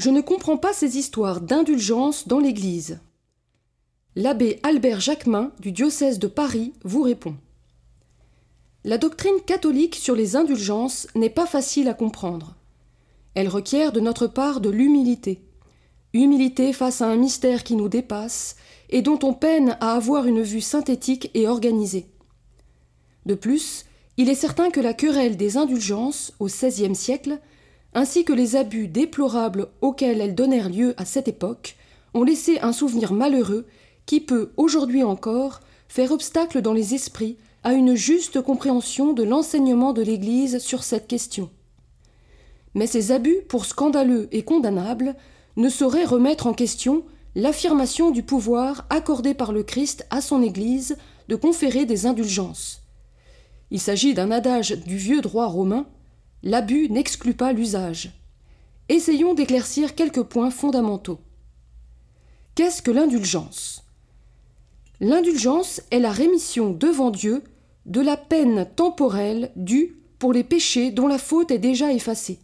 Je ne comprends pas ces histoires d'indulgence dans l'Église. L'abbé Albert Jacquemin du diocèse de Paris vous répond. La doctrine catholique sur les indulgences n'est pas facile à comprendre. Elle requiert de notre part de l'humilité. Humilité face à un mystère qui nous dépasse et dont on peine à avoir une vue synthétique et organisée. De plus, il est certain que la querelle des indulgences au XVIe siècle, ainsi que les abus déplorables auxquels elles donnèrent lieu à cette époque, ont laissé un souvenir malheureux qui peut, aujourd'hui encore, faire obstacle dans les esprits à une juste compréhension de l'enseignement de l'Église sur cette question. Mais ces abus, pour scandaleux et condamnables, ne sauraient remettre en question l'affirmation du pouvoir accordé par le Christ à son Église de conférer des indulgences. Il s'agit d'un adage du vieux droit romain l'abus n'exclut pas l'usage. Essayons d'éclaircir quelques points fondamentaux. Qu'est-ce que l'indulgence? L'indulgence est la rémission devant Dieu de la peine temporelle due pour les péchés dont la faute est déjà effacée.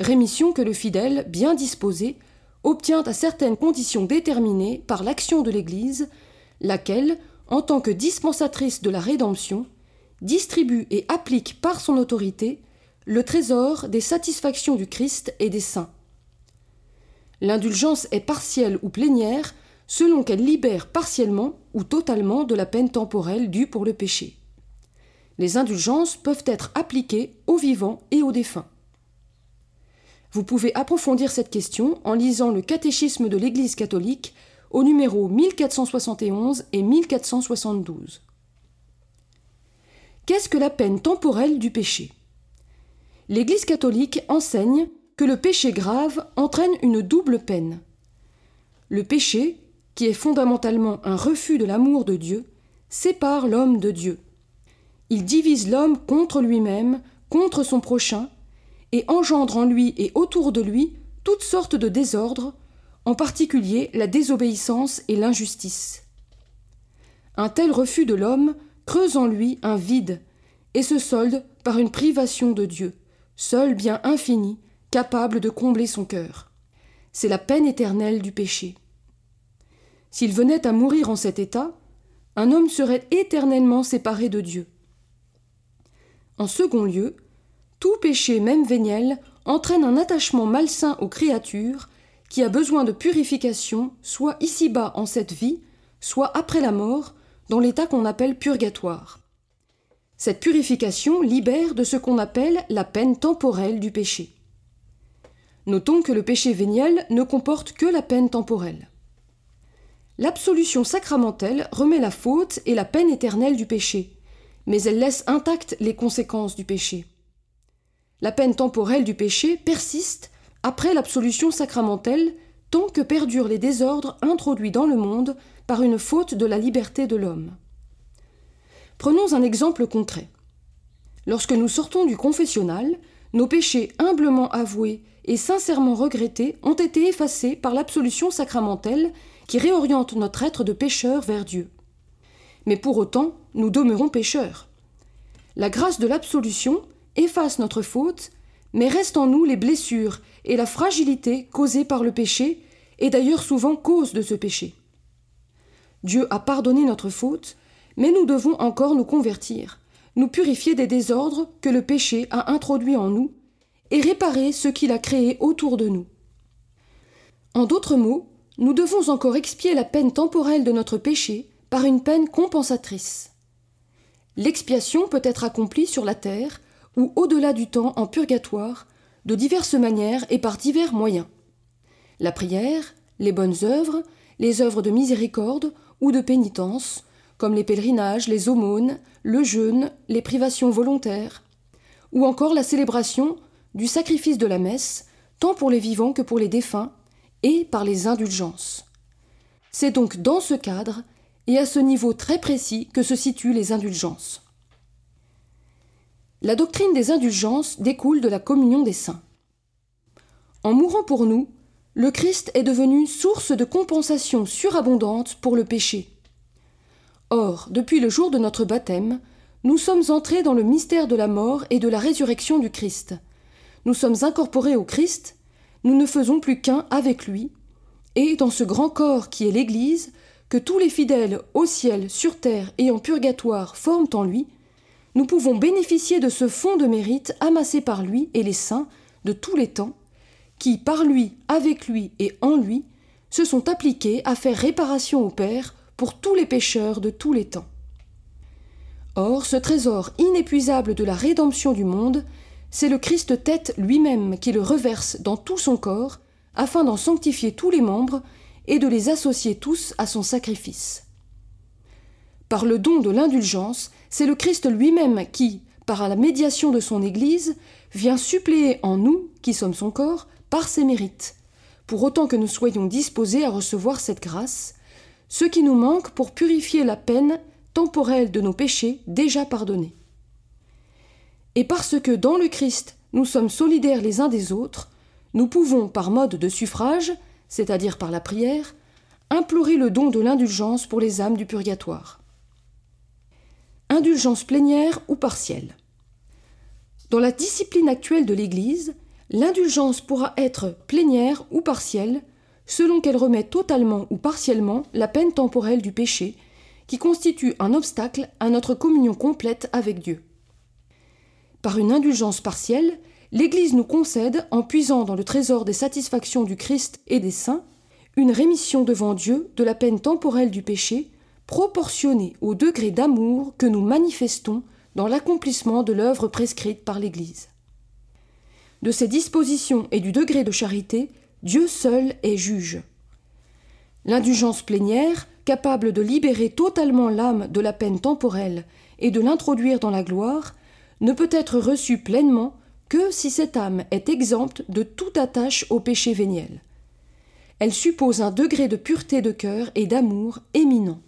Rémission que le fidèle, bien disposé, obtient à certaines conditions déterminées par l'action de l'Église, laquelle, en tant que dispensatrice de la rédemption, distribue et applique par son autorité le trésor des satisfactions du Christ et des saints. L'indulgence est partielle ou plénière selon qu'elle libère partiellement ou totalement de la peine temporelle due pour le péché. Les indulgences peuvent être appliquées aux vivants et aux défunts. Vous pouvez approfondir cette question en lisant le catéchisme de l'Église catholique au numéro 1471 et 1472. Qu'est-ce que la peine temporelle du péché? L'Église catholique enseigne que le péché grave entraîne une double peine. Le péché, qui est fondamentalement un refus de l'amour de Dieu, sépare l'homme de Dieu. Il divise l'homme contre lui-même, contre son prochain, et engendre en lui et autour de lui toutes sortes de désordres, en particulier la désobéissance et l'injustice. Un tel refus de l'homme creuse en lui un vide et se solde par une privation de Dieu, seul bien infini, capable de combler son cœur. C'est la peine éternelle du péché. S'il venait à mourir en cet état, un homme serait éternellement séparé de Dieu. En second lieu, tout péché, même véniel, entraîne un attachement malsain aux créatures qui a besoin de purification, soit ici-bas en cette vie, soit après la mort, dans l'état qu'on appelle purgatoire. Cette purification libère de ce qu'on appelle la peine temporelle du péché. Notons que le péché véniel ne comporte que la peine temporelle. L'absolution sacramentelle remet la faute et la peine éternelle du péché, mais elle laisse intactes les conséquences du péché. La peine temporelle du péché persiste après l'absolution sacramentelle tant que perdurent les désordres introduits dans le monde par une faute de la liberté de l'homme. Prenons un exemple concret. Lorsque nous sortons du confessionnal, nos péchés humblement avoués et sincèrement regrettés ont été effacés par l'absolution sacramentelle qui réoriente notre être de pécheur vers Dieu. Mais pour autant, nous demeurons pécheurs. La grâce de l'absolution efface notre faute, mais reste en nous les blessures et la fragilité causées par le péché, et d'ailleurs souvent cause de ce péché. Dieu a pardonné notre faute, mais nous devons encore nous convertir, nous purifier des désordres que le péché a introduits en nous, et réparer ce qu'il a créé autour de nous. En d'autres mots, nous devons encore expier la peine temporelle de notre péché par une peine compensatrice. L'expiation peut être accomplie sur la terre ou au-delà du temps en purgatoire, de diverses manières et par divers moyens. La prière, les bonnes œuvres, les œuvres de miséricorde ou de pénitence, comme les pèlerinages, les aumônes, le jeûne, les privations volontaires, ou encore la célébration du sacrifice de la messe, tant pour les vivants que pour les défunts, et par les indulgences. C'est donc dans ce cadre et à ce niveau très précis que se situent les indulgences. La doctrine des indulgences découle de la communion des saints. En mourant pour nous, le Christ est devenu source de compensation surabondante pour le péché. Or, depuis le jour de notre baptême, nous sommes entrés dans le mystère de la mort et de la résurrection du Christ. Nous sommes incorporés au Christ, nous ne faisons plus qu'un avec lui, et dans ce grand corps qui est l'Église, que tous les fidèles au ciel, sur terre et en purgatoire forment en lui, nous pouvons bénéficier de ce fonds de mérite amassé par lui et les saints de tous les temps, qui, par lui, avec lui et en lui, se sont appliqués à faire réparation au Père pour tous les pécheurs de tous les temps. Or, ce trésor inépuisable de la rédemption du monde, c'est le Christ tête lui-même qui le reverse dans tout son corps, afin d'en sanctifier tous les membres et de les associer tous à son sacrifice. Par le don de l'indulgence, c'est le Christ lui-même qui, par la médiation de son Église, vient suppléer en nous, qui sommes son corps, par ses mérites, pour autant que nous soyons disposés à recevoir cette grâce, ce qui nous manque pour purifier la peine temporelle de nos péchés déjà pardonnés. Et parce que dans le Christ nous sommes solidaires les uns des autres, nous pouvons, par mode de suffrage, c'est-à-dire par la prière, implorer le don de l'indulgence pour les âmes du purgatoire. Indulgence plénière ou partielle. Dans la discipline actuelle de l'Église, l'indulgence pourra être plénière ou partielle, selon qu'elle remet totalement ou partiellement la peine temporelle du péché, qui constitue un obstacle à notre communion complète avec Dieu. Par une indulgence partielle, l'Église nous concède, en puisant dans le trésor des satisfactions du Christ et des saints, une rémission devant Dieu de la peine temporelle du péché, proportionnée au degré d'amour que nous manifestons dans l'accomplissement de l'œuvre prescrite par l'Église. De ces dispositions et du degré de charité, Dieu seul est juge. L'indulgence plénière, capable de libérer totalement l'âme de la peine temporelle et de l'introduire dans la gloire, ne peut être reçue pleinement que si cette âme est exempte de toute attache au péché véniel. Elle suppose un degré de pureté de cœur et d'amour éminent.